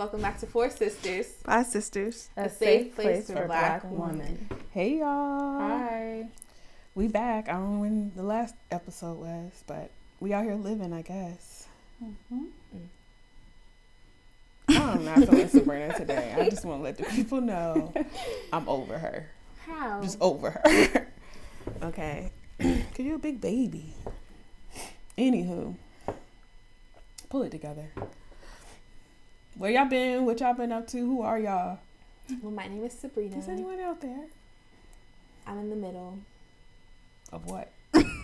Welcome back to Four Sisters, Bye, sisters. a safe place for Black women. Hey y'all. Hi. We back. I don't know when the last episode was, but we out here living, I guess. Mm-hmm. I'm not feeling Sabrina today. I just want to let the people know I'm over her. How? Just over her. okay. Cause you're a big baby. Anywho, pull it together. Where y'all been? What y'all been up to? Who are y'all? well, my name is Sabrina. Is anyone out there? I'm in the middle Of what?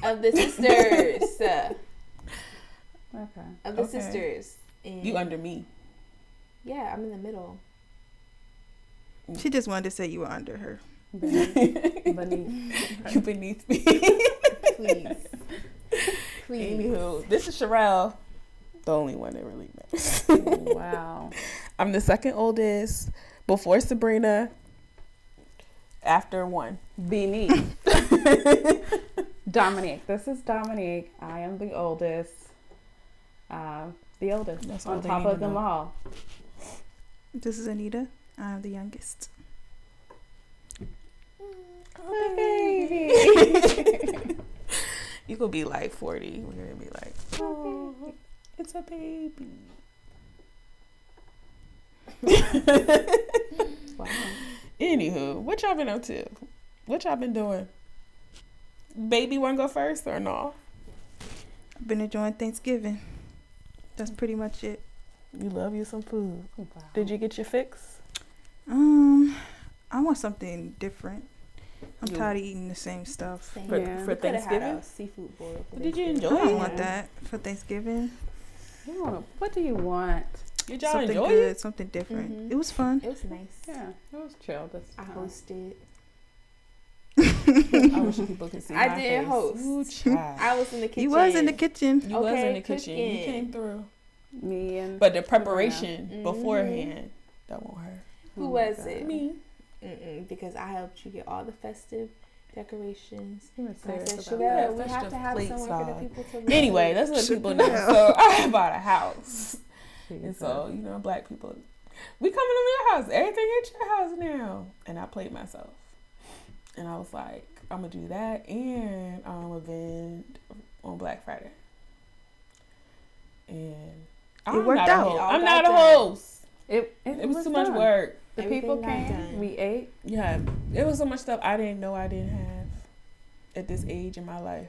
of the sisters. Okay. of the Okay. sisters. And You under me. Yeah, I'm in the middle. She just wanted to say you were under her. Beneath. beneath. You beneath me. Please. Please. Anywho, this is Sherrell, the only one that really matters. wow. I'm the second oldest, before Sabrina, after one. Beneath. Dominique. This is Dominique. I am the oldest. Uh, the oldest. That's on top of them know. all. This is Anita. I'm the youngest. baby. You could be like 40. We're gonna be like, oh, it's a baby. wow. Anywho, what y'all been up to? What y'all been doing? Baby, wanna go first or no? I've been enjoying Thanksgiving. That's pretty much it. You love you some food. wow. Did you get your fix? Um, I want something different. I'm You- tired of eating the same stuff. Same. For, Yeah. for We coulda had Thanksgiving? a seafood boil. for Did you Thanksgiving. enjoy I don't want that for Thanksgiving. You wanna- what do you want? Did y'all something enjoy good, it? something different. Mhm. It was fun. It was nice. Yeah, it was chill. This I hosted. I wish people could see I my didn't face. host. Ooh. I was in the kitchen. You was in the kitchen. You was in the kitchen. You came through. Me and But the preparation Mhm. beforehand, that won't hurt. Who Oh was God. it? Me. Mm-mm, because I helped you get all the festive decorations. Were I said, that. We have to have somewhere for the uh, people to live. Anyway, let's let people know. So I bought a house. And so, you know, black people, we coming to your house. Everything at your house now. And I played myself. And I was like, I'm going to do that and um, I'm going to vend on Black Friday. And I'm worked out. It all I'm not a host. it, it, It was too much done. work. The Everything people came. We ate. Yeah, it was so much stuff I didn't know I didn't have at this age in my life.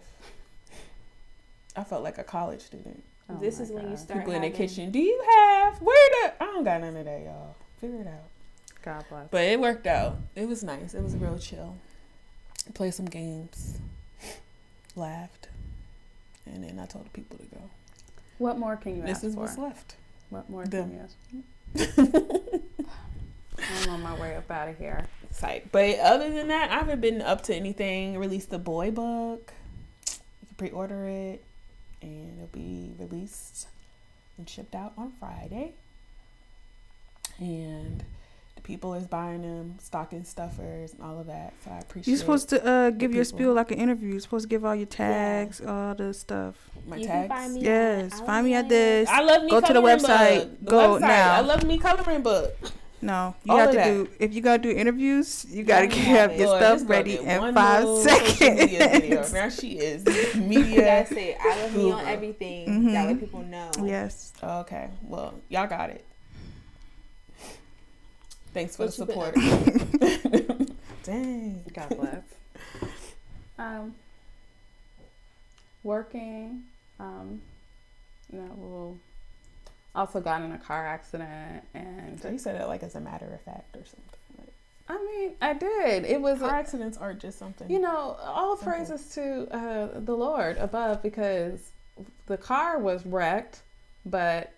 I felt like a college student. Oh This my is when you start People in the kitchen. Do you have where the? I don't got none of that, y'all. Figure it out. God bless. But it worked out. It was nice. It was real chill. Played some games, laughed, and then I told the people to go. What more can you ask? this is for? what's left. What more Them. can you ask? I'm on my way up out of here. Psych. But other than that, I haven't been up to anything. Released the boy book. You can pre-order it, and it'll be released and shipped out on Friday. And the people is buying them, stocking stuffers, and all of that. So I appreciate. You're supposed to uh, give your people. spiel like an interview. You're supposed to give all your tags, all the stuff. my You tags. find me Yes, find me at this. I love me. Go to the website. book. The Go website. now. I love me coloring book. No, you All have to that. do. If you gotta do interviews, you gotta you have have your Lord, stuff this ready in one five little social media video. seconds. Now she is media. gotta say, I love me on Guru. everything. Mhm. That way people know. yes. Okay, well, y'all got it. Thanks for What the support. Dang. God bless. um, working. Um, you know, we'll also got in a car accident, and So you said it like as a matter of fact or something. Like, I mean, I did. It was, car a, accidents aren't just something. you know, all Simple. praises to uh, the Lord above because the car was wrecked, but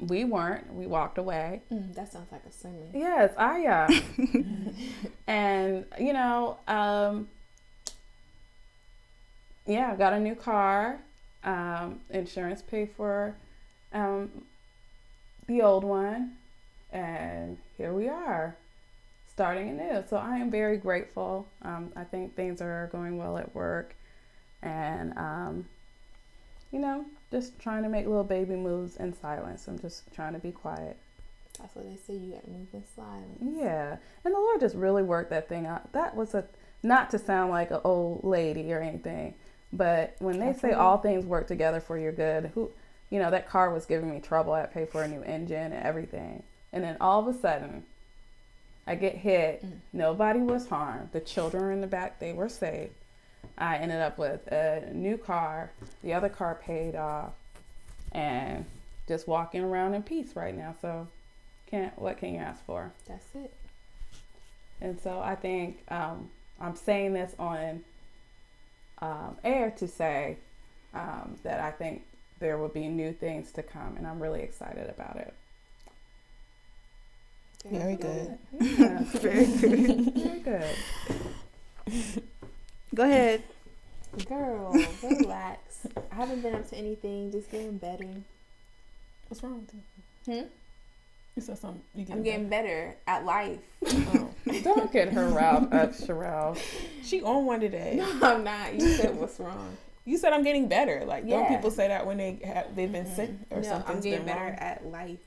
we weren't. We walked away. Mm, that sounds like a sermon. Yes, I uh, and you know, um, yeah, got a new car. Um, insurance paid for um, the old one, and here we are, starting anew. So I am very grateful. Um, I think things are going well at work, and um, you know, just trying to make little baby moves in silence. I'm just trying to be quiet. That's what they say. You got to move in silence. Yeah, and the Lord just really worked that thing out. That was a not to sound like an old lady or anything, but when they say Absolutely. all things work together for your good, who, you know, that car was giving me trouble. I had to pay for a new engine and everything, and then all of a sudden, I get hit. Mm. Nobody was harmed. The children were in the back; they were safe. I ended up with a new car. The other car paid off, and just walking around in peace right now. So, can't what can you ask for? That's it. And so I think um, I'm saying this on um, air to say um, that I think there will be new things to come, and I'm really excited about it. Very good. Yeah. Very good. Very good. Go ahead. Girl, relax. I haven't been up to anything. Just getting better. What's wrong with you? Hmm? You said something. You I'm getting better at life. Oh. Don't get her riled up, Sherrell. She on one today. No, I'm not. You said what's wrong. You said I'm getting better. Like, don't people say that when they have they've been sick mm-hmm. or no, something's I'm getting better wrong? at life.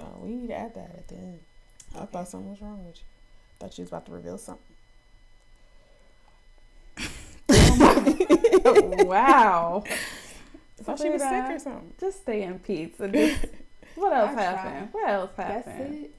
Oh, we need to add that at the end. I thought something was wrong with you. Thought you was about to reveal something. Oh wow. thought she was sick or something. Just stay in peace. Just, what else I happened? What else happened? it.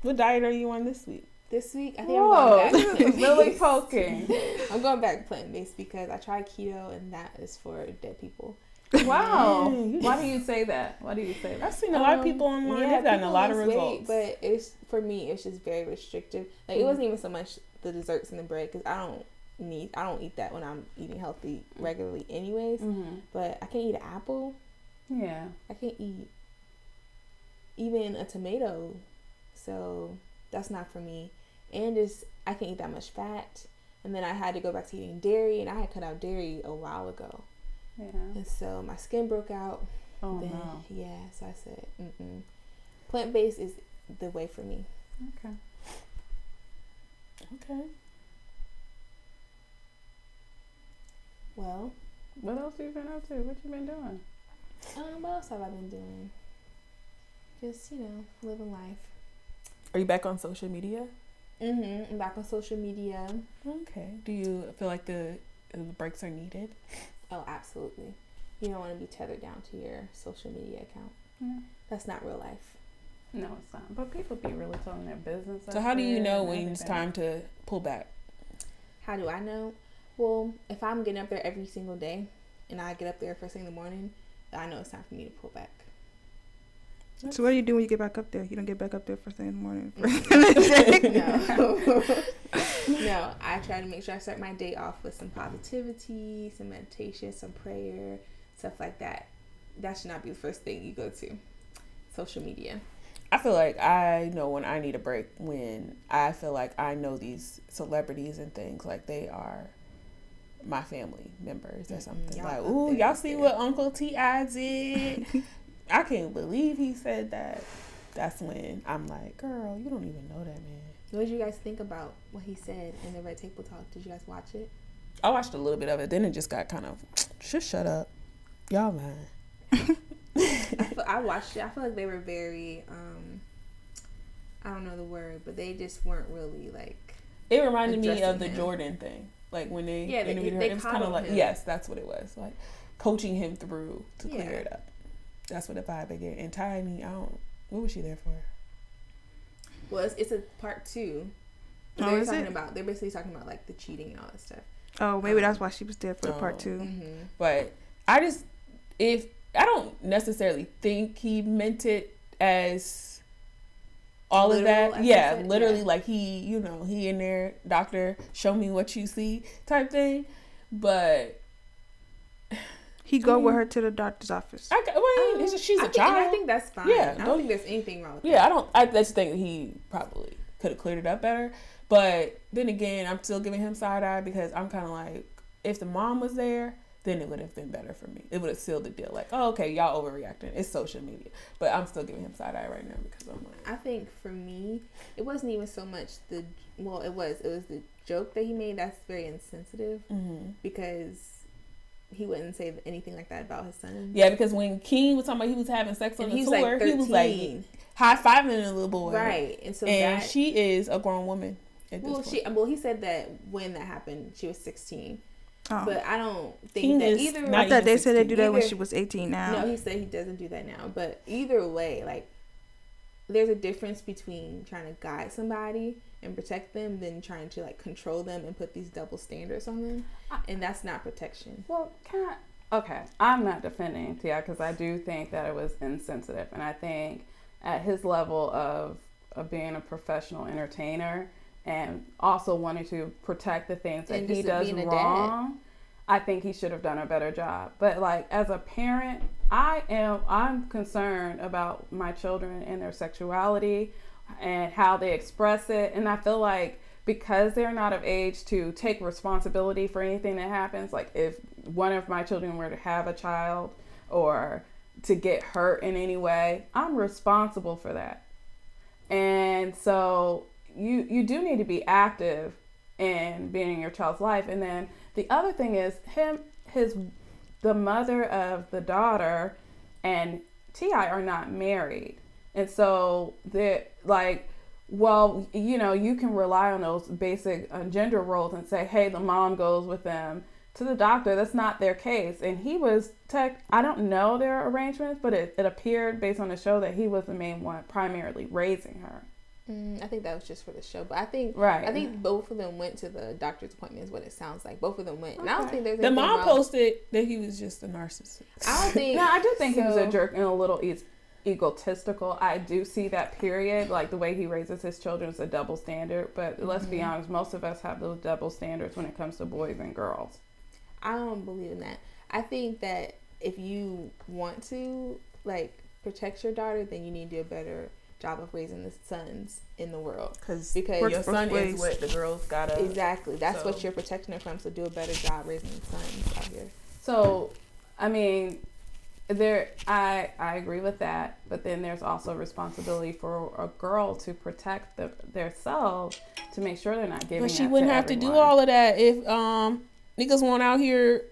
What diet are you on this week? This week, I think Whoa, I'm going back this is really poking. I'm going back plant based because I tried keto and that is for dead people. Wow. Why do you say that? Why do you say that? I've seen a lot of Um, people online. yeah, They've gotten a lot of lose weight, results. but it's for me, it's just very restrictive. Like it Mhm. wasn't even so much the desserts and the bread because I don't need, I don't eat that when I'm eating healthy regularly, anyways. Mm-hmm. But I can't eat an apple. Yeah. I can't eat even a tomato. So that's not for me. And just I can't eat that much fat. And then I had to go back to eating dairy, and I had cut out dairy a while ago. Yeah. And so my skin broke out. Oh then, no. Yeah, so I said, mm-mm. plant based is the way for me. Okay. okay. Well, What else you been up to? What you been doing? um, what else have I been doing? Just you know, living life. Are you back on social media? Mm-hmm. I'm back on social media. Okay. Do you feel like the the breaks are needed? Oh, absolutely. You don't want to be tethered down to your social media account. Yeah. That's not real life. No, it's not. But people be really telling their business. So how do you know when it's time to pull back? How do I know? Well, if I'm getting up there every single day, and I get up there first thing in the morning, I know it's time for me to pull back. So what do you do when you get back up there? You don't get back up there first thing in the morning. no. no, I try to make sure I start my day off with some positivity, some meditation, some prayer, stuff like that. That should not be the first thing you go to. Social media. I feel like I know when I need a break when I feel like I know these celebrities and things like they are my family members or Mhm. something. Y'all like, ooh, y'all see there." what Uncle T.I. did? I can't believe he said that. That's when I'm like, girl, you don't even know that man. What did you guys think about what he said in the Red Table Talk? Did you guys watch it? I watched a little bit of it, then it just got kind of, just shut up. Y'all man. I, feel, I watched it. I feel like they were very, um, I don't know the word, but they just weren't really like. It reminded me of the him. Jordan thing. Like when they Yeah, they- interviewed her, they it was kind of like him. yes, that's what it was. Like coaching him through to Yeah. clear it up. That's what the vibe I get. And Tiny, I don't. What was she there for? Well, it's, it's a part two. Oh, they're is talking it? about. They're basically talking about like the cheating and all that stuff. Oh, maybe that's why she was there for the part Oh. two. Mm-hmm. But I just if I don't necessarily think he meant it as all of that. as Yeah, literally yeah. like he, you know, he in there, doctor, show me what you see type thing. But He go with Mm. her to the doctor's office. I, ca- well, it's just, she's Um, I a think, child. I think that's fine. Yeah, I don't don't- think there's anything wrong with Yeah, I don't. I just think. He probably could have cleared it up better. But then again, I'm still giving him side eye because I'm kind of like, if the mom was there, then it would have been better for me. It would have sealed the deal. Like, oh, okay, y'all overreacting. It's social media. But I'm still giving him side eye right now because I'm like, I think for me, it wasn't even so much the well, it was it was the joke that he made that's very insensitive mm-hmm. because he wouldn't say anything like that about his son. Yeah, because when King was talking about he was having sex on and the he's tour, like 13. he was like high fiving the little boy. right, and so and that she is a grown woman. At this well, point. she well he said that when that happened, she was sixteen. Oh. But I don't think King that is either. not I thought even they said they do that when she was 18 now. No, he said he doesn't do that now. But either way, like there's a difference between trying to guide somebody and protect them than trying to like control them and put these double standards on them. And that's not protection. Well, can I? Okay, I'm not defending T.I. because I do think that it was insensitive, and I think at his level of of being a professional entertainer and also wanting to protect the things that And he does wrong, I think he should have done a better job. But like as a parent, I am I'm concerned about my children and their sexuality and how they express it, and I feel like because they're not of age to take responsibility for anything that happens like if one of my children were to have a child or to get hurt in any way i'm responsible for that. And so you you do need to be active in being in your child's life. And then the other thing is him his the mother of the daughter and T.I. are not married and so they're like well, you know, you can rely on those basic uh, gender roles and say, hey, the mom goes with them to the doctor. That's not their case. And he was tech. I don't know their arrangements, but it, it appeared based on the show that he was the main one primarily raising her. Mm, I think that was just for the show, but I think Right. I think both of them went to the doctor's appointment. Is what it sounds like. Both of them went, and I don't think there's the mom wrong- posted that he was just a narcissist. I don't think. No, I do think he was a jerk and a little e- egotistical. I do see that period, like the way he raises his children is a double standard. But let's be Mhm. honest, most of us have those double standards when it comes to boys and girls. I don't believe in that. I think that if you want to like protect your daughter, then you need to do a better job of raising the sons in the world. Because Because your Works both son ways. is what the girls gotta. Exactly. That's So- what you're protecting her from. So do a better job raising the sons out here. So, I mean, there I I agree with that, but then there's also responsibility for a girl to protect the, their selves to make sure they're not giving. But she that wouldn't to have to do all of that if um niggas weren't out here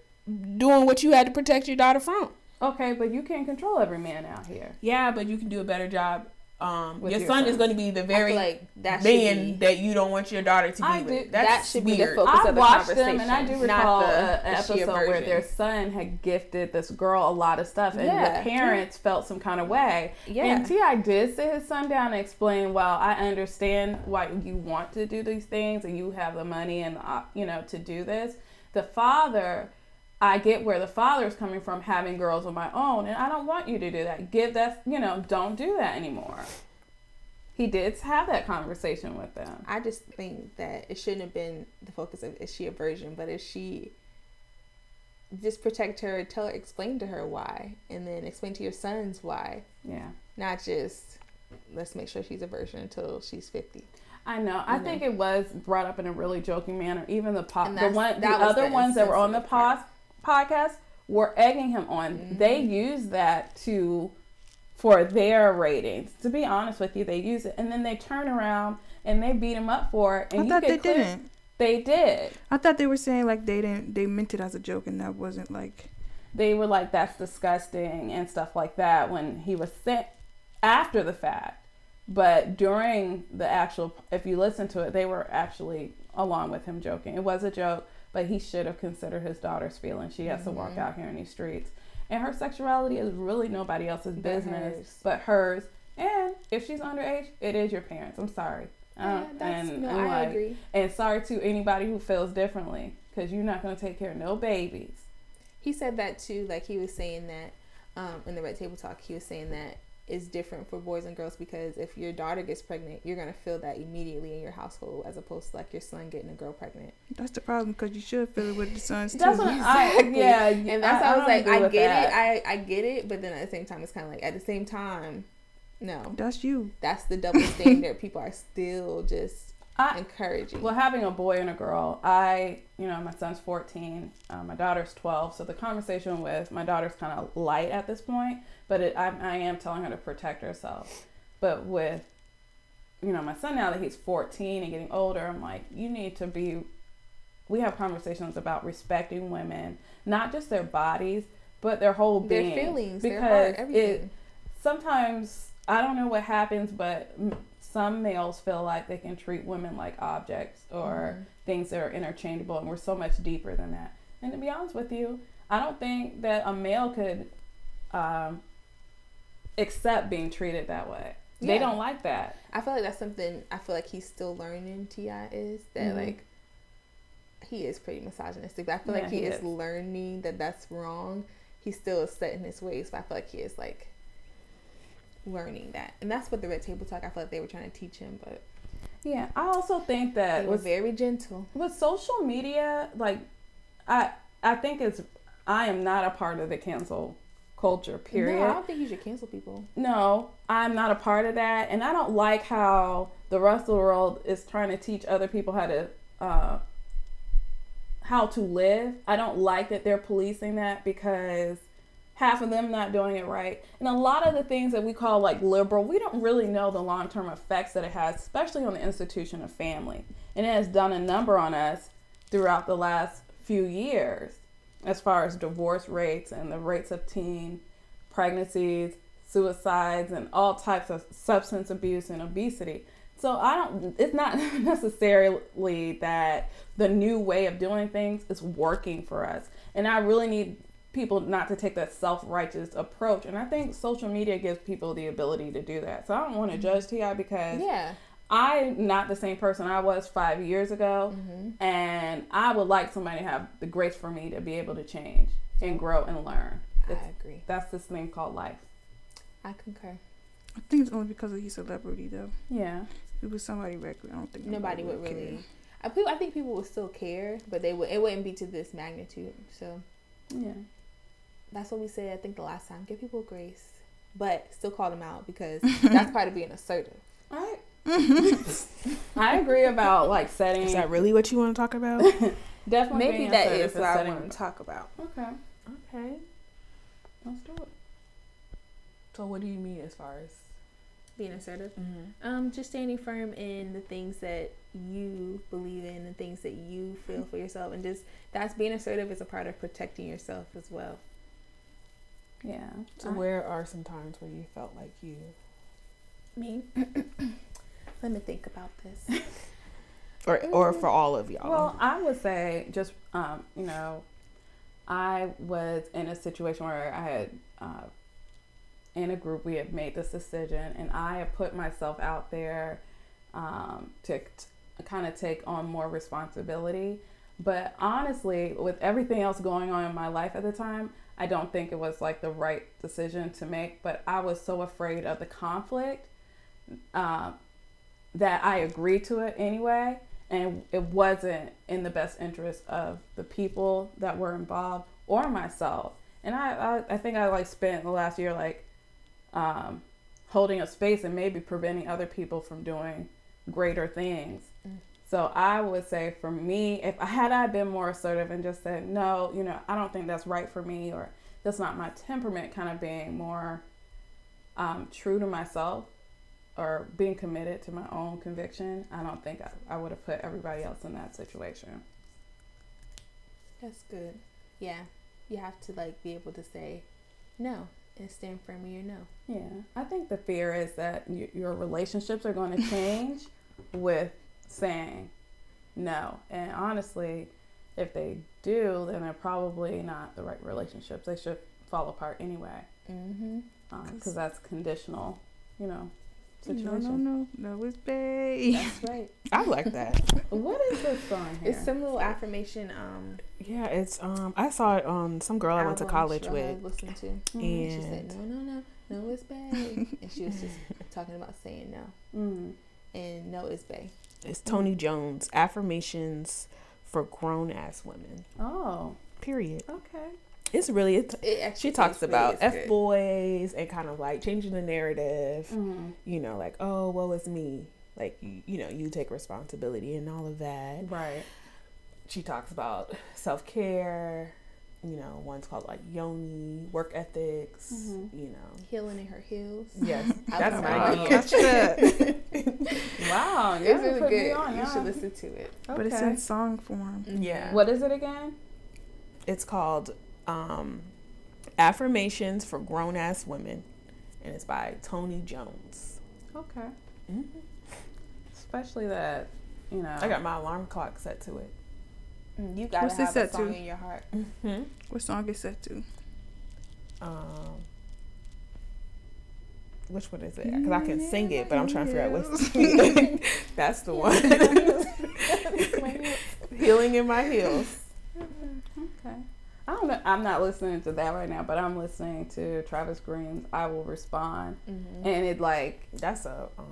doing what you had to protect your daughter from. Okay, but you can't control every man out here. Yeah, but you can do a better job. Um, your, your son son. is going to be the very like that man be, that you don't want your daughter to be I with. do- That's that should be the weird. focus I of the watched them, and I do conversation, not recall the- a- an is she a episode where their son had gifted this girl a lot of stuff, and Yeah, the parents felt some kind of way. Yeah. And T.I. did sit his son down and explain, well, I understand why you want to do these things, and you have the money and uh, you know to do this. The father. I get where the father is coming from having girls of my own, and I don't want you to do that. Give that, you know, don't do that anymore. He did have that conversation with them. I just think that it shouldn't have been the focus of is she a virgin, but is she just protect her, tell her, explain to her why, and then explain to your sons why, Yeah. not just let's make sure she's a virgin until she's fifty. I know. I You think know. it was brought up in a really joking manner. Even the po- And the one, the other the ones that were on the pod- podcast were egging him on. Mhm. They used that to for their ratings. To be honest with you, they use it, and then they turn around and they beat him up for it. And I you thought they clear- didn't. They did. I thought they were saying like they didn't. They meant it as a joke, and that wasn't like. They were like, "That's disgusting" and stuff like that when he was sent after the fact. But during the actual, if you listen to it, they were actually along with him joking. It was a joke, but he should have considered his daughter's feelings. She has to walk Mhm. out here in these streets. And her sexuality is really nobody else's business hers. but hers. And if she's underage, it is your parents. I'm sorry. Yeah, Uh, that's, and, no, and I like, agree. and sorry to anybody who feels differently because you're not going to take care of no babies. He said that too. Like he was saying that um, in the Red Table Talk, he was saying that it's different for boys and girls because if your daughter gets pregnant, you're gonna feel that immediately in your household, as opposed to like your son getting a girl pregnant. That's the problem because you should feel it with the sons That's too. what I, Exactly. yeah, And that's why I, was don't like, I get that. it, I I get it, but then at the same time, it's kind of like at the same time, no, That's you. that's the double standard. People are still just I- encouraging. Well, having a boy and a girl, I, you know, my son's 14, uh, my daughter's 12. So the conversation with my daughter's kind of light at this point, but it, I, I am telling her to protect herself. But with, you know, my son now that he's 14 and getting older, I'm like, you need to be we have conversations about respecting women, not just their bodies, but their whole being, Their feelings, their because heart, it- sometimes I don't know what happens, but some males feel like they can treat women like objects or Mhm. things that are interchangeable, and we're so much deeper than that. And to be honest with you, I don't think that a male could um, accept being treated that way. They don't like that. I feel like that's something I feel like he's still learning. T.I. is that Mhm. like he is pretty misogynistic. But I feel Yeah, like he, he is, is. learning that that's wrong. He's still set in his ways, but I feel like he is like learning that, and that's what the Red Table Talk. I feel like they were trying to teach him, but Yeah, I also think that were with very gentle. with social media, like I I think it's I am not a part of the cancel culture. Period. No, I don't think you should cancel people. No, I'm not a part of that, and I don't like how the rest of the world is trying to teach other people how to uh, how to live. I don't like that they're policing that because half of them not doing it right, and a lot of the things that we call like liberal, we don't really know the long term effects that it has, especially on the institution of family, and it has done a number on us throughout the last few years as far as divorce rates and the rates of teen pregnancies, suicides, and all types of substance abuse and obesity. So I don't. It's not necessarily that the new way of doing things is working for us, and I really need people not to take that self-righteous approach. And I think social media gives people the ability to do that. So I don't want to mm-hmm. judge T.I. because Yeah. I'm not the same person I was five years ago, Mm-hmm. and I would like somebody to have the grace for me to be able to change and grow and learn. I agree. that's this thing called life. I concur. I think it's only because of his celebrity though. Yeah. If it was somebody regular, I don't think Nobody would care. really. I, I think people would still care, but they would. It wouldn't be to this magnitude. So Yeah. that's what we said. I think the last time. Give people grace, but still call them out because that's part of being assertive. I I agree about like setting. Is that really what you want to talk about? definitely Maybe being that assertive what I want to talk about. Okay, okay. let's do it. So what do you mean as far as? Being assertive. Um, just standing firm in the things that you believe in, the things that you feel for yourself, and just that's being assertive is a part of protecting yourself as well. Yeah. So I- where are some times where you felt like you? Me. Let me think about this. Or or for all of y'all? Well, I would say just um, you know, I was in a situation where I had uh, in a group we had made this decision, and I had put myself out there um, to, to kind of take on more responsibility. But honestly, with everything else going on in my life at the time, I don't think it was like the right decision to make. But I was so afraid of the conflict um, that I agreed to it anyway. And it wasn't in the best interest of the people that were involved or myself. And I, I, I think I like spent the last year like um, holding a space and maybe preventing other people from doing greater things. Mm. So I would say for me, if I had I been more assertive and just said, no, you know, I don't think that's right for me or that's not my temperament, kind of being more um, true to myself or being committed to my own conviction, I don't think I, I would have put everybody else in that situation. That's good. Yeah, you have to like be able to say no and stand firm in your no. Yeah, I think the fear is that y- your relationships are going to change with saying no. And honestly, if they do, then they're probably not the right relationships. They should fall apart anyway, Mm-hmm. because that's conditional, you know, No, situation. no, no, no, it's bae. That's right. I like that. What is this song here? It's some little affirmation. Um, yeah, it's um. I saw it on some girl I went to album college Cheryl with, had listened to. Mm. She said and no, no, no, no, it's bad, and she was just talking about saying no, Mm. and no is bad. it's Toni Jones affirmations for grown ass women. Oh, Period. okay. It's really it's, It actually she talks about f boys and kind of like changing the narrative. Mm. You know, like oh well, it's me. Like you, you know, you take responsibility and all of that. Right. She talks about self care. You know, one's called like yoni work ethics. Mhm. You know, healing in her heels. yes, that's love my that. jam. Catch. Wow. song. It's Y'all really good. on, you y'all. should listen to it. But it's in song form. Yeah. What is it again? It's called um, Affirmations for Grown Ass Women, and it's by Toni Jones. Okay. Mhm. Especially that, you know. I got my alarm clock set to it. Mm, You gotta What's it have a set song to? in your heart. Mm-hmm. What song is set to? Um, which one is it? Because I can sing it, but I'm trying to figure out what's. That's the one. Healing in my heels. Don't know. I'm not listening to that right now, but I'm listening to Travis Green's "I Will Respond," Mhm. and it like That's a um,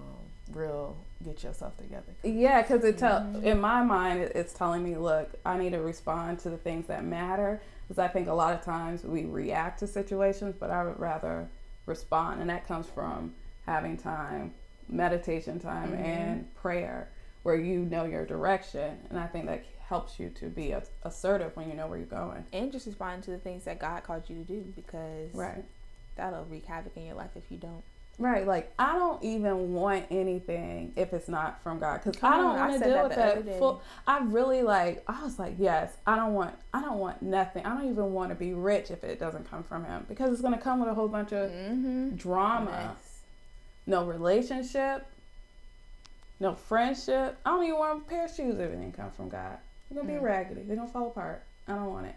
real get yourself together. Yeah, because it tell in my mind it- it's telling me, look, I need to respond to the things that matter. Because I think a lot of times we react to situations, but I would rather respond, and that comes from having time, meditation time, Mhm. and prayer, where you know your direction, and I think that helps you to be assertive when you know where you're going. And just respond to the things that God called you to do because Right. that'll wreak havoc in your life if you don't. Right, like I don't even want anything if it's not from God, because I don't I want to deal that with that. Full, I really like. I was like, yes, I don't want. I don't want nothing. I don't even want to be rich if it doesn't come from Him, because it's gonna come with a whole bunch of Mm-hmm. drama, no relationship, no friendship. I don't even want a pair of shoes if it didn't come from God. They're gonna Mm. be raggedy. They're gonna fall apart. I don't want it.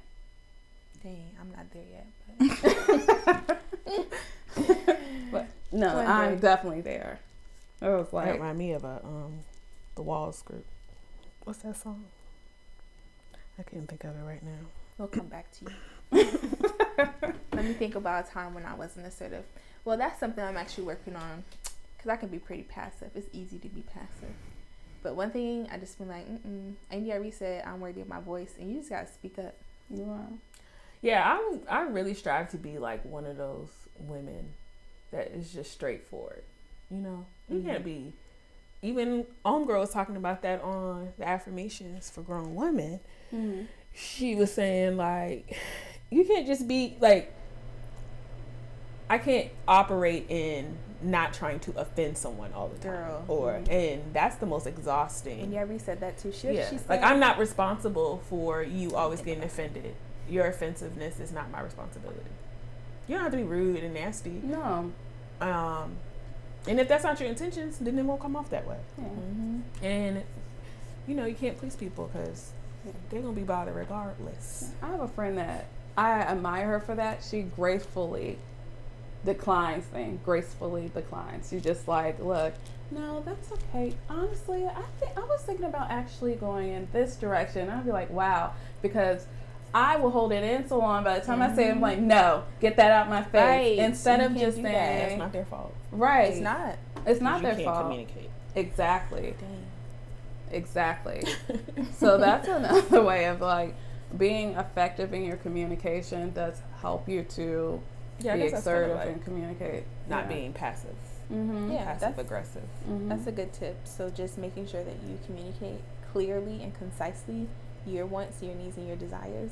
Dang, I'm not there yet. But But no, One I'm day. definitely there. It was That like, remind me of a um, the Walls group. What's that song? I can't think of it right now. we'll come back to you. Let me think about a time when I wasn't assertive. Well, that's something I'm actually working on because I can be pretty passive. It's easy to be passive. But one thing I just been like, mm-mm. And you already said I'm worthy of my voice, and you just gotta speak up. you know. Yeah, I I really strive to be like one of those women that is just straightforward. You know, you Mhm. can't be. Even Homegirl was talking about that on the affirmations for grown women. Mm-hmm. She was saying like, you can't just be like. I can't operate in not trying to offend someone all the time, Girl. or Mhm. and that's the most exhausting. And already said that too. She, Yeah. she said, like I'm not responsible for you always getting offended. Your offensiveness is not my responsibility. You don't have to be rude and nasty. No. Um, and if that's not your intentions, then it won't come off that way. Yeah. hmm And you know you can't please people because they're gonna be bothered regardless. I have a friend that I admire her for that. She gracefully declines things. Gracefully declines. You just like, look, no, that's okay. Honestly, I think I was thinking about actually going in this direction. I'd be like, wow, because I will hold it in so long. By the time I say, it, I'm like, mm-hmm. no, get that out my face. Right. Instead You of just saying, that. That's not their fault. right, It's not. It's not you their can't fault. communicate. Exactly. Dang. Exactly. so that's another way of like being effective in your communication does help you to Yeah, I be guess kind of assertive like and communicate. not being passive, Mm-hmm. Yeah, passive that's- aggressive. Mm-hmm. That's a good tip. So just making sure that you communicate clearly and concisely your wants, your needs, and your desires,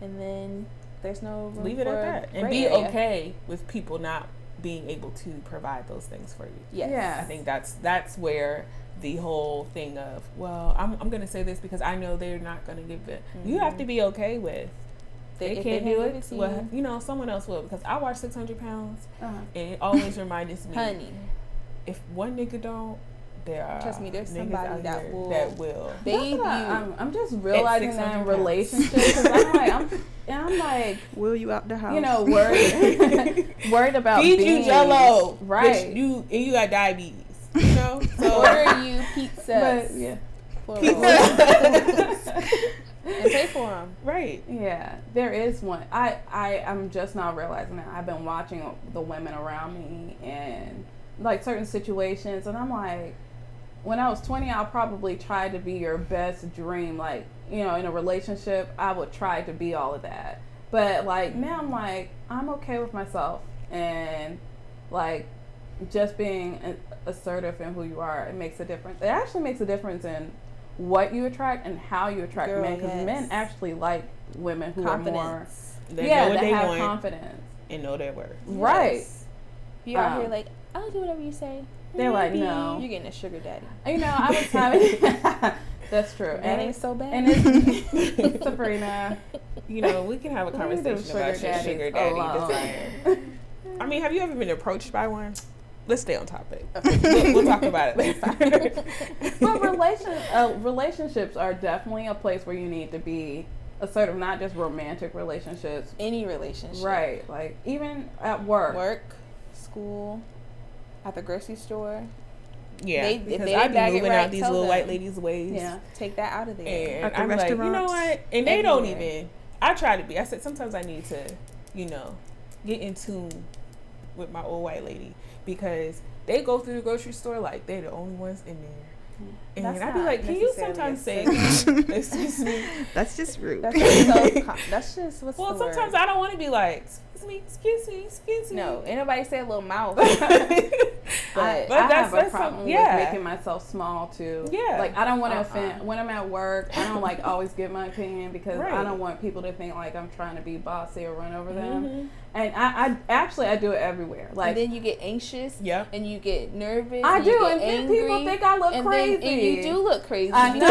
and then there's no room Leave it for at that, and be area. okay with people not being able to provide those things for you. Yes. Yeah. I think that's that's where the whole thing of well, I'm I'm gonna say this because I know they're not gonna give it. You have to be okay with they, if can't can't do give it. well, you, you know, someone else will because I watch 600 pounds, Uh-huh. and it always reminds me, honey, if one nigga don't, there are Trust me, there's somebody out that will that will. bathe you. I, I'm, I'm just realizing that in 600 pounds. relationships because I'm like, I'm, and I'm like, Will you out the house? you know, worried, worried about Feed being you Jello, right? you and you got diabetes, you know. So order you pizzas, but yeah, plural, and pay for them. right, Yeah, there is one. I I am just now realizing that I've been watching the women around me and like certain situations, and I'm like, when I was 20, I'll probably try to be your best dream. Like you know, in a relationship, I would try to be all of that. But like now, I'm like, I'm okay with myself and like just being assertive in who you are. It makes a difference. It actually makes a difference in what you attract and how you attract Girl, men because yes. men actually like women who are more Confidence. they yeah know what that they have want confidence and know their worth. right You out Um, here like, I'll do whatever you say. They're like, no. You're getting a sugar daddy. You know, I was having. That's true. That And ain't it's so bad. and it's Sabrina. You know, we can have a conversation about sugar your sugar daddy alone. desire. I mean, have you ever been approached by one? Let's stay on topic. we'll, we'll talk about it later. but relation uh, relationships are definitely a place where you need to be assertive, not just romantic relationships. Any relationship. Right. Like even at work. Work, school, at the grocery store. yeah, They- if because they I be bag moving right, out these little them. white ladies' ways. Yeah. Take that out of there. And At the I'm like, you know what? And they don't even. I try to be. I said sometimes I need to, you know, get in tune with my old white lady because they go through the grocery store like they're the only ones in there. And That's I'd be like, can you sometimes say, excuse me? That's just rude. That's just so. that's just what's Well, the sometimes word? I don't want to be like, excuse me, excuse me, excuse me. No, anybody say a little mouth. I, But I that's- have a problem yeah. with making myself small too. Yeah. Like I don't want to Uh-uh. offend when I'm at work. I don't like always give my opinion because I don't want people to think like I'm trying to be bossy or run over them. Mhm. And I, I actually I do it everywhere. Like and then you get anxious. Yep. And you get nervous. I and do, and then people think I look and crazy. Then, and you do look crazy. I know.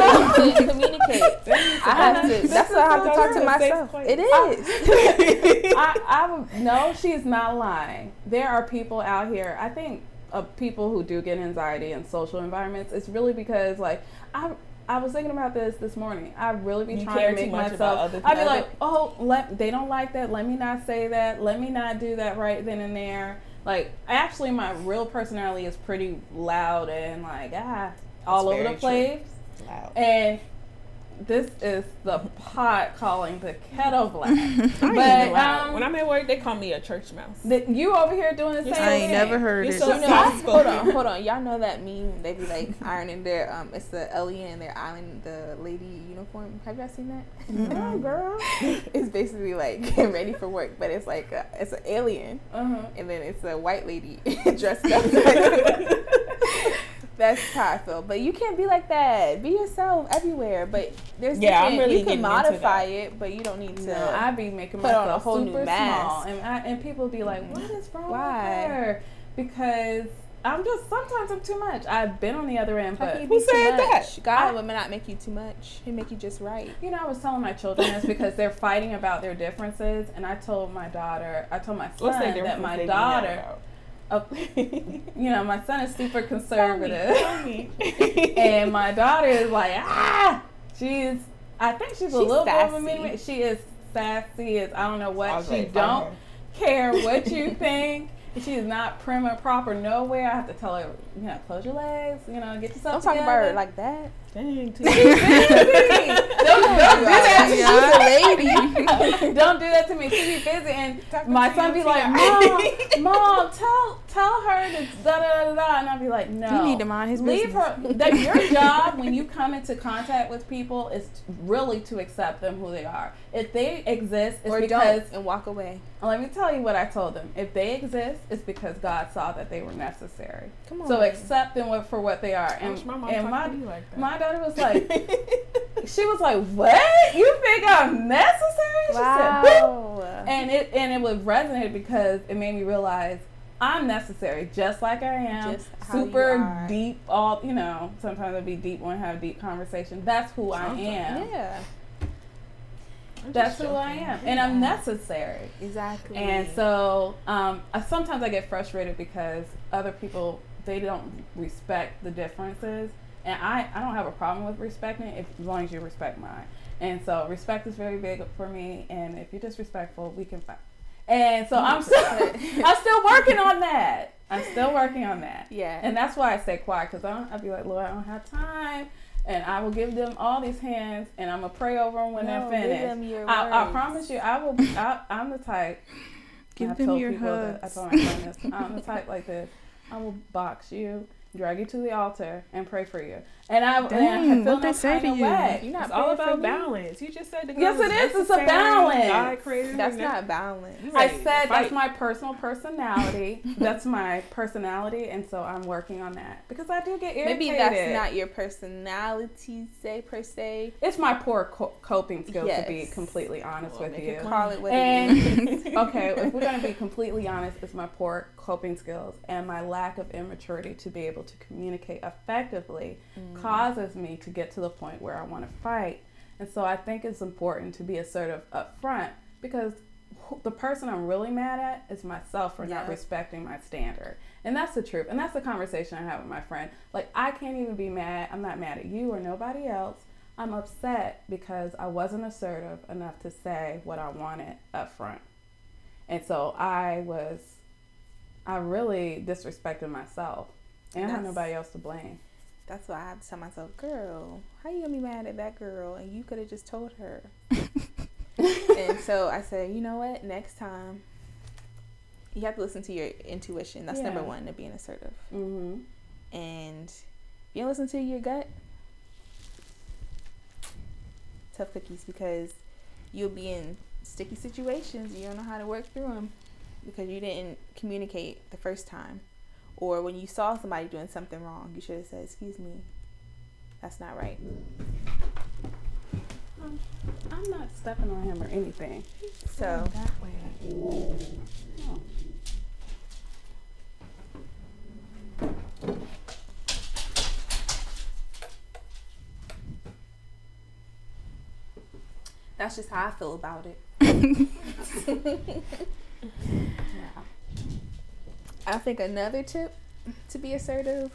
You couldn't communicate. I have to. That's is what I have to talk to myself. It is. I, I no, she's not lying. There are people out here. I think of people who do get anxiety in social environments. It's really because like I. I was thinking about this this morning. I really be You trying to make myself. I'd be like, oh, let they don't like that. Let me not say that. Let me not do that right then and there. Like, actually, my real personality is pretty loud and like ah, all over very the true. place. Loud. And this is the pot calling the kettle black. But um, when I'm at work, they call me a church mouse. the, you over here doing the same I ain't thing. never heard You're it. so You know, soft hold on, hold on. Y'all know that meme? They be like ironing their um. It's the Ellie and their island, the lady uniform. Have y'all seen that? No, girl. It's basically like getting ready for work, but it's like a, it's an alien, Uh-huh. and then it's a white lady dressed up. That's how I feel. But you can't be like that. Be yourself everywhere. But there's Yeah, I'm really you can modify it, but you don't need to. No, I be making put on a whole new super mask. small, and I, and people be like, "What is wrong Why? with her?" Because I'm just sometimes I'm too much. I've been on the other end, but Who said that? God I- would not make you too much. He make you just right. You know, I was telling my children this because they're fighting about their differences, and I told my daughter, I told my son that my they be daughter, about? uh, you know, my son is super conservative, Tell me. and my daughter is like, ah, she's, I think she's, a She's little bit of a sassy. She is sassy as I don't know what. She don't fine. care what you think. She is not prim and proper nowhere. I have to tell her, you know, close your legs, you know, get yourself Don't talk about her like that. Dang, too. don't, don't do that to She's a lady. don't do that to me. She be busy, and Talking my son you, be like, "Mom, mom, tell tell her to da da da da," and I'll be like, "No, You need to mind his leave business. her." That your job when you come into contact with people is really to accept them who they are. If they exist, it's or because don't and walk away. let me tell you what I told them. If they exist, it's because God saw that they were necessary. Come on. So accept them for what they are. And, wish my mom and my like that. my daughter was like, she was like, "What? You think I'm necessary?" She said, "Boop." wow. and it and it was resonated because it made me realize I'm necessary, just like I am. Just how you super deep. All you know. Sometimes I'll be deep when I have a deep conversation. That's who I am. Yeah. I'm That's who I am, and I'm necessary. Exactly. And so um, I, sometimes I get frustrated because other people they don't respect the differences, and I, I don't have a problem with respecting it if, as long as you respect mine. And so respect is very big for me, and if you're disrespectful, we can fight. And so I'm still, I'm still working on that. I'm still working on that. yeah. And that's why I say quiet because I I'd be like, Lord, I don't have time. And I will give them all these hands and I'm going to pray over them when No, they're finished. I, I promise you, I will. I, I'm the type. Give I've them your people that- I told my friend this. I'm the type like this. I will box you drag you to the altar, and pray for you. And I, Dang, and I feel what they no say kind to of you? way. You're not It's all praying for about balance. You just said the Yes, it is. It's a balance. God created That's not balance. You I ready to said that's my personal personality. that's my personality, and so I'm working on that because I do get irritated. Maybe that's not your personality, say per se. It's my poor co- coping skills to be completely honest Well, with you. Call it what it is. And okay, if we're gonna be completely honest, it's my poor coping skills and my lack of immaturity to be able to communicate effectively Mm. causes me to get to the point where I want to fight. And so I think it's important to be assertive up front because the person I'm really mad at is myself for not respecting my standard. And that's the truth. And that's the conversation I have with my friend. Like, I can't even be mad. I'm not mad at you or nobody else. I'm upset because I wasn't assertive enough to say what I wanted up front. And so I was, I really disrespected myself. And I had That's- nobody else to blame. That's why I have to tell myself, girl, how you gonna be mad at that girl? And you could have just told her. and so I said, you know what? Next time, you have to listen to your intuition. That's number one to being assertive. Mm-hmm. And if you don't listen to your gut, tough cookies because you'll be in sticky situations. You don't know how to work through them because you didn't communicate the first time. Or when you saw somebody doing something wrong, you should have said, Excuse me, that's not right. Um, I'm not stepping on him or anything. So, that way. No. that's just how I feel about it. I think another tip to be assertive,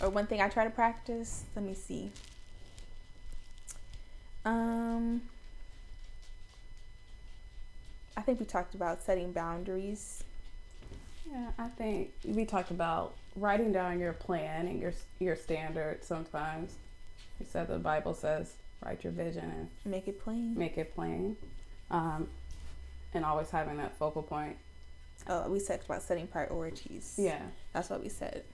or one thing I try to practice, let me see. Um, I think we talked about setting boundaries. Yeah, I think we talked about writing down your plan and your your standards. Sometimes you said the Bible says write your vision and Make it plain. make it plain, um, and always having that focal point. Oh, we talked about setting priorities. Yeah, That's what we said.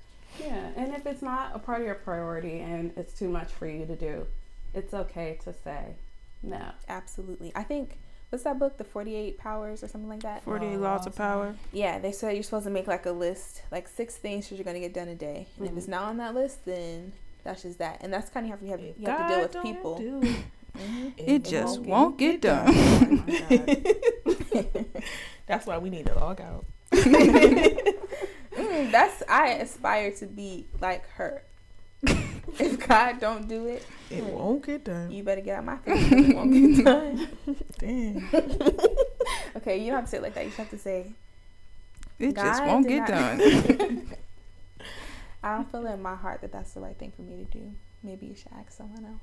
yeah. And if it's not a part of your priority and it's too much for you to do, it's okay to say no. Absolutely. I think, what's that book, The 48 Powers or something like that? 48 Oh, Laws of Power. Yeah, they said you're supposed to make like a list, like six things that you're gonna get done a day, and if it's Mhm. not on that list, then that's just that, and that's kind of how you have If you have to deal with people. do Mhm. It just won't won't get done. Oh my God. That's why we need to log out. Mm, that's I aspire to be like her. if God don't do it, It won't get done. you better get out my face. It won't get done. Damn. Okay, you don't have to say it like that. You just have to say, It just God won't get not- done. I don't feel in my heart that that's the right thing for me to do. Maybe you should ask someone else.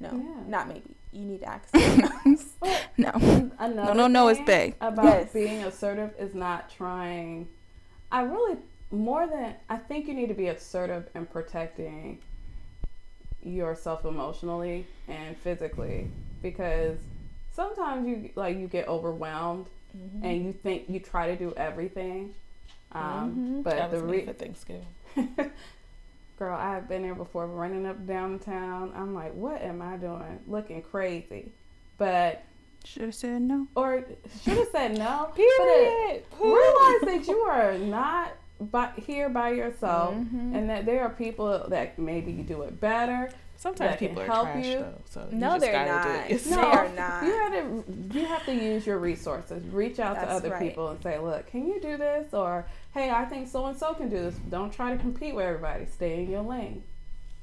No, Yeah. not maybe. You need to ask someone no. Another No, no, no, it's thing bae. About Yes. being assertive is not trying. I really more than I think you need to be assertive in protecting yourself emotionally and physically because sometimes you like you get overwhelmed Mhm. and you think you try to do everything um, Mhm. but That the was me re- for Thanksgiving. girl i've been there before running up downtown i'm like what am i doing looking crazy but Should have said no. or should have said no Period. But realize that you are not by, here by yourself Mhm. and that there are people that maybe you do it better Sometimes that can people are help trash you. though, so you No, just they're gotta not. do it they're not. you have to you have to use your resources reach out to other right. people and say look can you do this or hey i think so and so can do this don't try to compete with everybody stay in your lane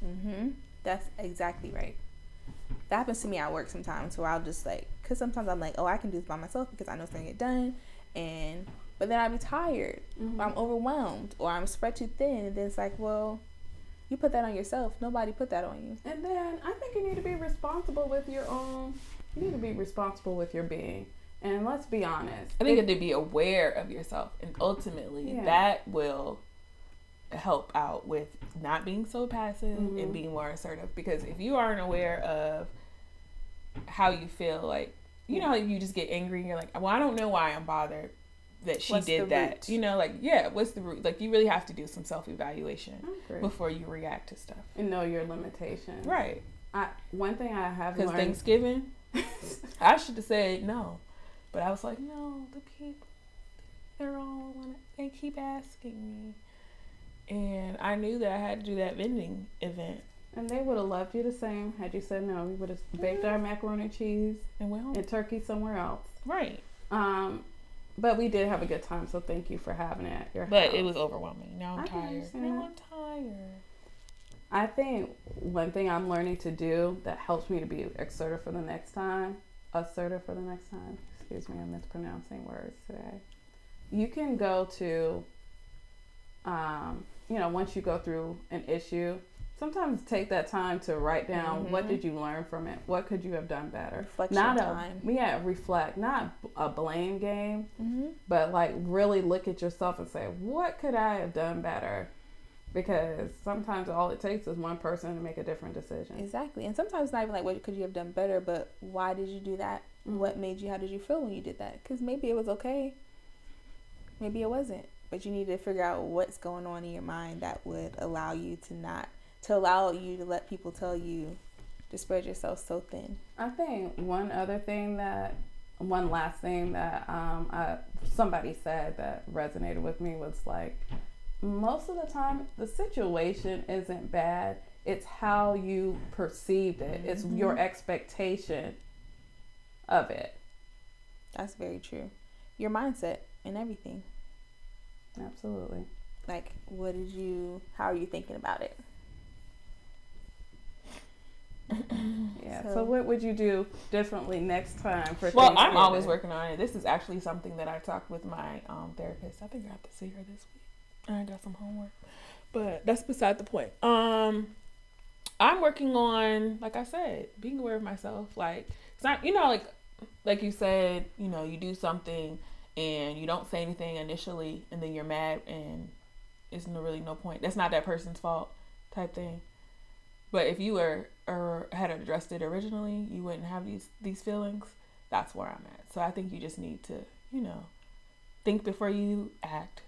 Mm-hmm. That's exactly right. That happens to me at work sometimes, where I'll just like, cause sometimes I'm like, oh, I can do this by myself because I know it's gonna get done, and but then I'll be tired, or I'm overwhelmed, or I'm spread too thin, and then it's like, well, you put that on yourself. Nobody put that on you. And then I think you need to be responsible with your own. You need to be responsible with your being. And let's be honest. I think you have to be aware of yourself, and ultimately Yeah. that will help out with not being so passive Mhm. and being more assertive. Because if you aren't aware of how you feel, like you know, how you just get angry and you're like, "Well, I don't know why I'm bothered," that she What's did that. root? You know, like yeah, what's the root? Like you really have to do some self evaluation before you react to stuff. And know your limitations. Right. I one thing I have Because learned. Thanksgiving, I should have said no, but I was like, no, the people, they're all they keep asking me, and I knew that I had to do that vending event And they would have loved you the same had you said no. We would have baked our macaroni and cheese and went home. and turkey somewhere else. right, Um, but we did have a good time, so thank you for having it at your but house. it was overwhelming. Now I'm I tired. Now. I'm tired. I think one thing I'm learning to do that helps me to be assertive for the next time, assertive for the next time. Excuse me, I'm mispronouncing words today. You can go to, um, you know, once you go through an issue, sometimes take that time to write down what Mhm. did you learn from it, what could you have done better. Reflection not time. a yeah, reflect, not a blame game, Mm-hmm. but like really look at yourself and say, what could I have done better? Because sometimes all it takes is one person to make a different decision. Exactly. And sometimes not even like what could you have done better, but why did you do that? What made you? How did you feel when you did that? Because maybe it was okay. Maybe it wasn't. But you need to figure out what's going on in your mind that would allow you to not to allow you to let people tell you to spread yourself so thin. I think one other thing that, one last thing that um, I, somebody said that resonated with me was like, most of the time the situation isn't bad. It's how you perceived it. It's your expectation of it. That's very true. Your mindset and everything. Absolutely. Like, what did you? How are you thinking about it? Yeah. So- So, what would you do differently next time for? Well, I'm always working on it. This is actually something that I talked with my um, therapist. I think I have to see her this week. I got some homework, but that's beside the point. Um, I'm working on, like I said, being aware of myself. Like, it's not, you know, like, like you said, you know, you do something and you don't say anything initially, and then you're mad, and it's no, really no point. That's not that person's fault, type thing. But if you were or had addressed it originally, you wouldn't have these these feelings. That's where I'm at. So I think you just need to, you know, think before you act.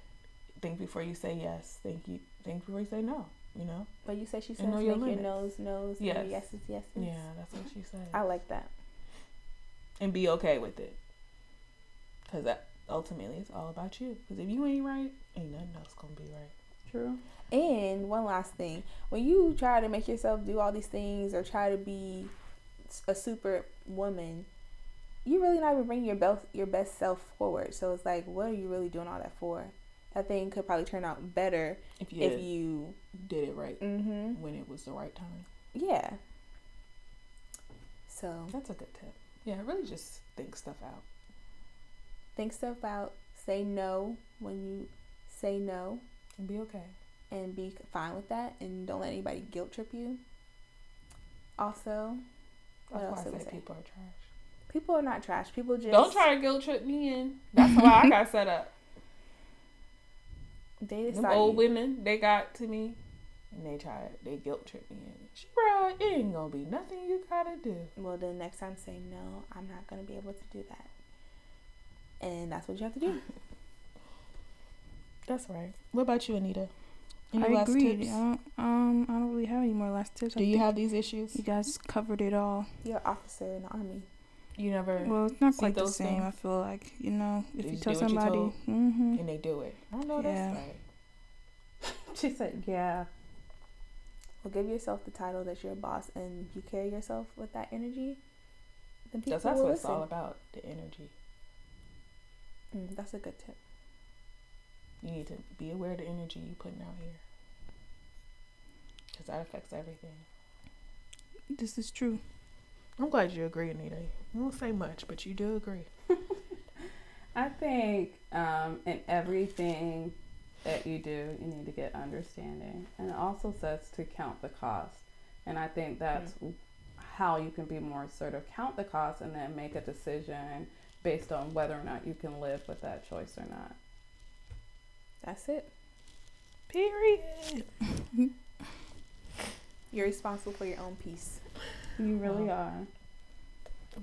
Think before you say yes. Think you think before you say no. You know. But you said she says make your your nose nose and Yes. your yeses yeses. Yeah, that's what she said. I like that. And be okay with it. Cause that ultimately it's all about you. Cause if you ain't right, ain't nothing else gonna be right. True. And one last thing, when you try to make yourself do all these things or try to be a super woman, you really not even bringing your best your best self forward. So it's like, what are you really doing all that for? That thing could probably turn out better If you if you. did it right Mm-hmm. when it was the right time. Yeah. So That's a good tip. Yeah, really just think stuff out. think stuff out. Say no when you say no, And be okay. and be fine with that. And don't let anybody guilt trip you. Also, what That's else why I say people are trash. People are not trash. People just Don't try to guilt trip me in. That's why I got set up. They Them old women, they got to me, and they try they guilt trip me in. Bro, it ain't gonna be nothing you gotta do. Well, then next time say no. I'm not gonna be able to do that. And that's what you have to do. That's right. What about you, Anita? Any I last agree. tips? I don't, um, I don't really have any more last tips. I Do you have these issues? You guys covered it all. You're an officer in the army. You never, Well, it's not quite the same. things? I feel like you know, if You you tell do what you're somebody, told. mm-hmm. and they do it. I know Yeah. that's right. She said, "Yeah." Well, give yourself the title that you're a boss and you carry yourself with that energy. Then people That's, that's will what it's all about. The energy. Mm, that's a good tip. You need to be aware of the energy you're putting out here, because that affects everything. This is true. I'm glad you agree, Anita. You won't say much, but you do agree. I think um, in everything that you do, you need to get understanding. And it also says to count the cost. And I think that's mm-hmm. how you can be more assertive. Count the cost and then make a decision based on whether or not you can live with that choice or not. That's it. Period. You're responsible for your own peace. You really Wow. are.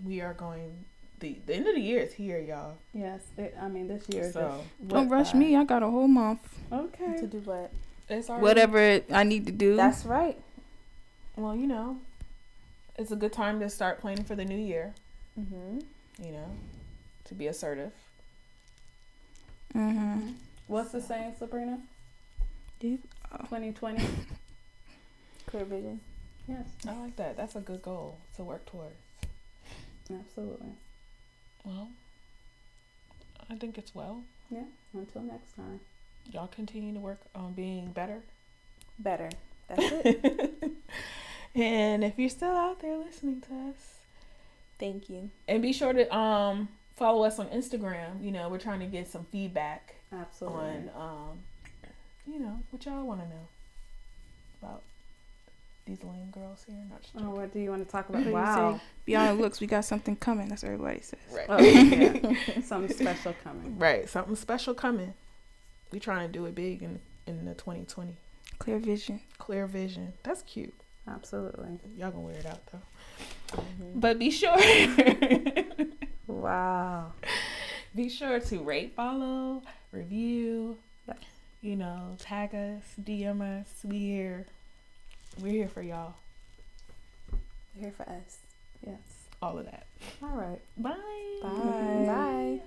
We are going the the end of the year is here, y'all. Yes, it, I mean this year. So just Don't rush by. me. I got a whole month. Okay. To do what? it's already, Whatever I need to do. That's right. Well, you know, it's a good time to start planning for the new year. Mm-hmm. You know, to be assertive. mm-hmm. What's the saying, Sabrina? Yeah. 2020. Clear vision. Yes, I like that. That's a good goal to work towards. absolutely. Well, I think it's well. Yeah. Until next time. Y'all continue to work on being better. Better. That's it. and if you're still out there listening to us, Thank you. and be sure to um follow us on Instagram. You know, we're trying to get some feedback Absolutely. on um you know what y'all want to know about these lame girls here. Not just Oh, what do you want to talk about? Wow. say? Beyond looks, we got something coming. That's what everybody says. right, Oh, yeah. Something special coming. right, something special coming. We trying to do it big in in the 2020. Clear vision. Clear vision. That's cute. Absolutely. Y'all gonna wear it out though. Mm-hmm. But be sure. Wow. be sure to rate, follow, review. Yes. You know, tag us, DM us. We here. We're here for y'all. We're here for us. Yes. All of that. All right. Bye. Bye. Bye.